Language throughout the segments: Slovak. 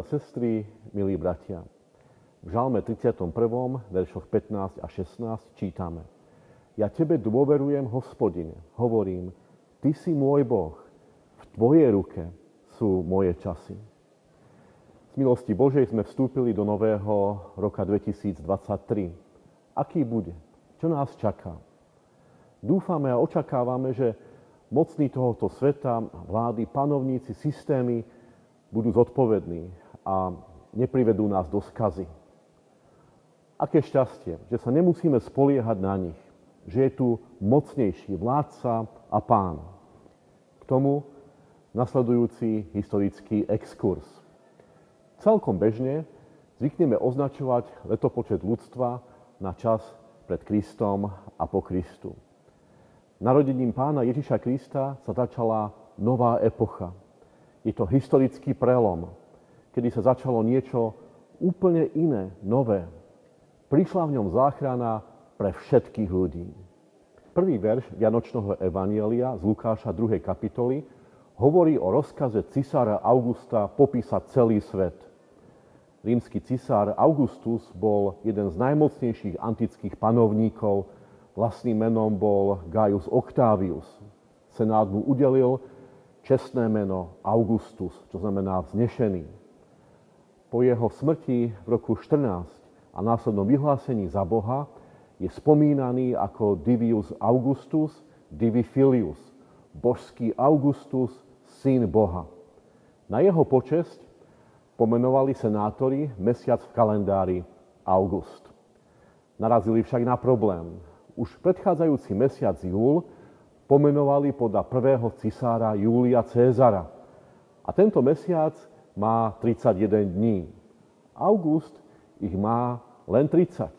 a sestry, milí bratia. V Žalme 31. veršoch 15 a 16 čítame. Ja tebe dôverujem, hospodine, hovorím, ty si môj Boh, v tvojej ruke sú moje časy. Z milosti Božej sme vstúpili do nového roka 2023. Aký bude? Čo nás čaká? Dúfame a očakávame, že mocní tohoto sveta, vlády, panovníci, systémy budú zodpovední a neprivedú nás do skazy. Aké šťastie, že sa nemusíme spoliehať na nich, že je tu mocnejší vládca a pán. K tomu nasledujúci historický exkurs. Celkom bežne zvykneme označovať letopočet ľudstva na čas pred Kristom a po Kristu. Narodením pána Ježiša Krista sa začala nová epocha, je to historický prelom, kedy sa začalo niečo úplne iné, nové. Prišla v ňom záchrana pre všetkých ľudí. Prvý verš Vianočného Evanielia z Lukáša 2. kapitoly hovorí o rozkaze cisára Augusta popísať celý svet. Rímsky cisár Augustus bol jeden z najmocnejších antických panovníkov, vlastným menom bol Gaius Octavius. Senát mu udelil čestné meno Augustus, čo znamená vznešený. Po jeho smrti v roku 14 a následnom vyhlásení za Boha je spomínaný ako Divius Augustus, Divi Filius, božský Augustus, syn Boha. Na jeho počesť pomenovali senátori mesiac v kalendári August. Narazili však na problém. Už predchádzajúci mesiac júl pomenovali podľa prvého cisára Júlia Cézara. A tento mesiac má 31 dní. August ich má len 30.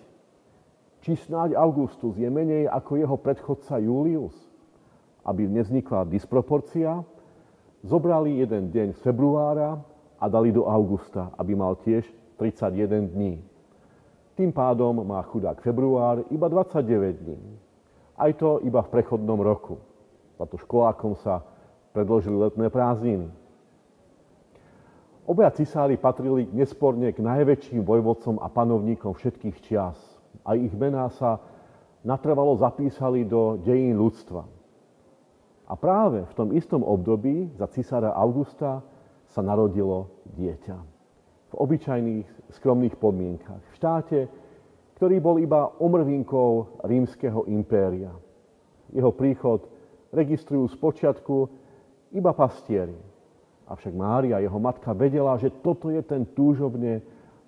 Či snáď Augustus je menej ako jeho predchodca Julius? Aby nevznikla disproporcia, zobrali jeden deň z februára a dali do augusta, aby mal tiež 31 dní. Tým pádom má chudák február iba 29 dní. Aj to iba v prechodnom roku. Za to školákom sa predložili letné prázdniny. Obaja cisári patrili nesporne k najväčším vojvodcom a panovníkom všetkých čias. A ich mená sa natrvalo zapísali do dejín ľudstva. A práve v tom istom období za cisára Augusta sa narodilo dieťa. V obyčajných, skromných podmienkach. V štáte, ktorý bol iba omrvinkou rímskeho impéria. Jeho príchod registrujú z počiatku iba pastieri. Avšak Mária, jeho matka, vedela, že toto je ten túžobne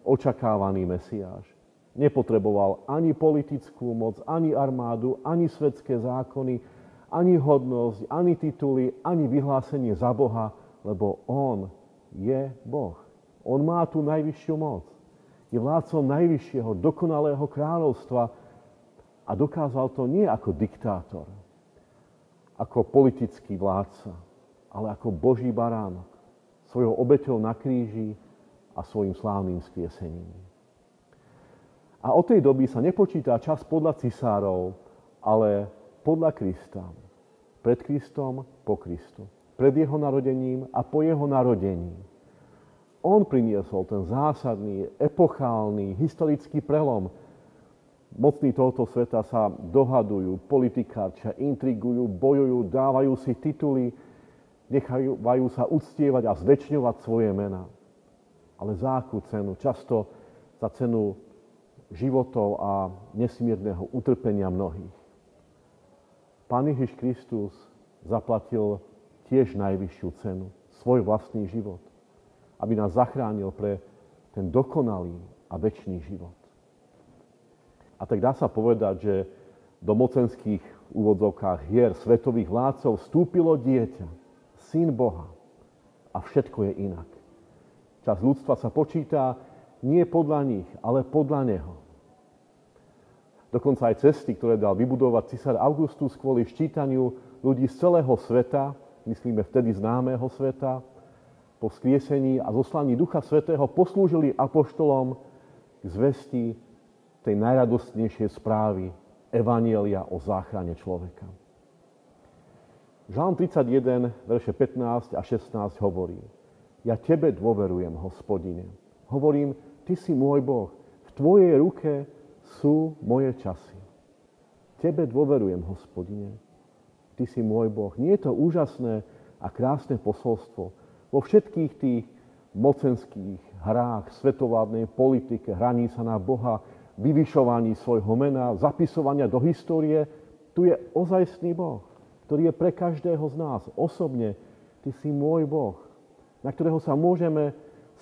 očakávaný Mesiáš. Nepotreboval ani politickú moc, ani armádu, ani svetské zákony, ani hodnosť, ani tituly, ani vyhlásenie za Boha, lebo On je Boh. On má tú najvyššiu moc je vládcom najvyššieho, dokonalého kráľovstva a dokázal to nie ako diktátor, ako politický vládca, ale ako Boží baránok, svojou obeťou na kríži a svojim slávnym skriesením. A od tej doby sa nepočíta čas podľa cisárov, ale podľa Krista. Pred Kristom, po Kristu. Pred jeho narodením a po jeho narodení on priniesol ten zásadný, epochálny, historický prelom. Mocní tohoto sveta sa dohadujú, politikárčia, intrigujú, bojujú, dávajú si tituly, nechajú sa uctievať a zväčšňovať svoje mená. Ale za akú cenu? Často za cenu životov a nesmierneho utrpenia mnohých. Pán Ježiš Kristus zaplatil tiež najvyššiu cenu, svoj vlastný život aby nás zachránil pre ten dokonalý a väčší život. A tak dá sa povedať, že do mocenských úvodzovkách hier svetových vládcov vstúpilo dieťa, syn Boha. A všetko je inak. Čas ľudstva sa počíta nie podľa nich, ale podľa Neho. Dokonca aj cesty, ktoré dal vybudovať cisár Augustus kvôli ščítaniu ľudí z celého sveta, myslíme vtedy známeho sveta, po skriesení a zoslaní Ducha Svetého poslúžili apoštolom k zvesti tej najradostnejšej správy Evanielia o záchrane človeka. Žalm 31, verše 15 a 16 hovorí Ja tebe dôverujem, hospodine. Hovorím, ty si môj Boh. V tvojej ruke sú moje časy. Tebe dôverujem, hospodine. Ty si môj Boh. Nie je to úžasné a krásne posolstvo vo všetkých tých mocenských hrách, svetovládnej politike, hraní sa na Boha, vyvyšovaní svojho mena, zapisovania do histórie, tu je ozajstný Boh, ktorý je pre každého z nás osobne. Ty si môj Boh, na ktorého sa môžeme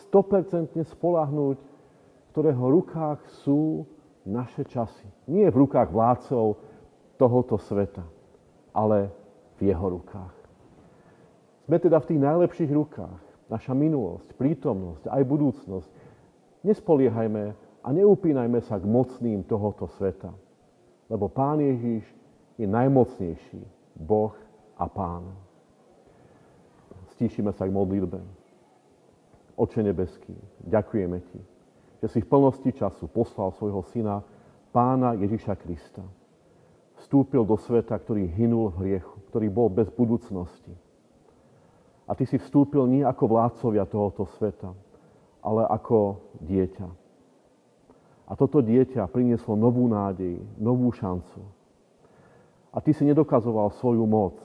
100% spolahnúť, v ktorého rukách sú naše časy. Nie v rukách vládcov tohoto sveta, ale v jeho rukách. Sme teda v tých najlepších rukách. Naša minulosť, prítomnosť, aj budúcnosť. Nespoliehajme a neupínajme sa k mocným tohoto sveta. Lebo Pán Ježiš je najmocnejší Boh a Pán. Stíšime sa k modlitbe. Oče nebeský, ďakujeme Ti, že si v plnosti času poslal svojho Syna, Pána Ježiša Krista. Vstúpil do sveta, ktorý hynul v hriechu, ktorý bol bez budúcnosti. A Ty si vstúpil nie ako vládcovia tohoto sveta, ale ako dieťa. A toto dieťa prinieslo novú nádej, novú šancu. A Ty si nedokazoval svoju moc,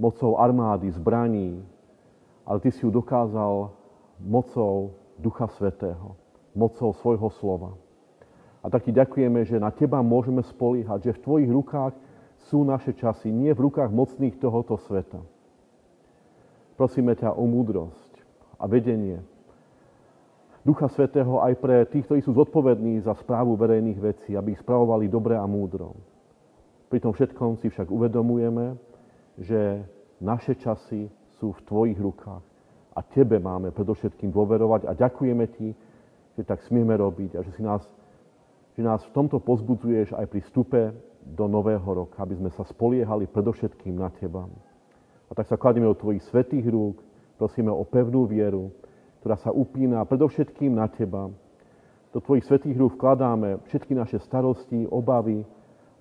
mocou armády, zbraní, ale Ty si ju dokázal mocou Ducha Svetého, mocou svojho slova. A tak ti ďakujeme, že na teba môžeme spolíhať, že v tvojich rukách sú naše časy, nie v rukách mocných tohoto sveta. Prosíme ťa o múdrosť a vedenie Ducha Svetého aj pre tých, ktorí sú zodpovední za správu verejných vecí, aby ich spravovali dobre a múdro. Pri tom všetkom si však uvedomujeme, že naše časy sú v tvojich rukách a Tebe máme predovšetkým dôverovať a ďakujeme Ti, že tak smieme robiť a že, si nás, že nás v tomto pozbudzuješ aj pri vstupe do nového roka, aby sme sa spoliehali predovšetkým na Teba. A tak sa kladieme do Tvojich svetých rúk, prosíme o pevnú vieru, ktorá sa upína predovšetkým na Teba. Do Tvojich svetých rúk vkladáme všetky naše starosti, obavy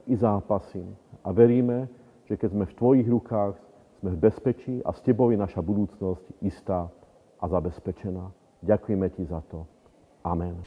i zápasy. A veríme, že keď sme v Tvojich rukách, sme v bezpečí a s Tebou je naša budúcnosť istá a zabezpečená. Ďakujeme Ti za to. Amen.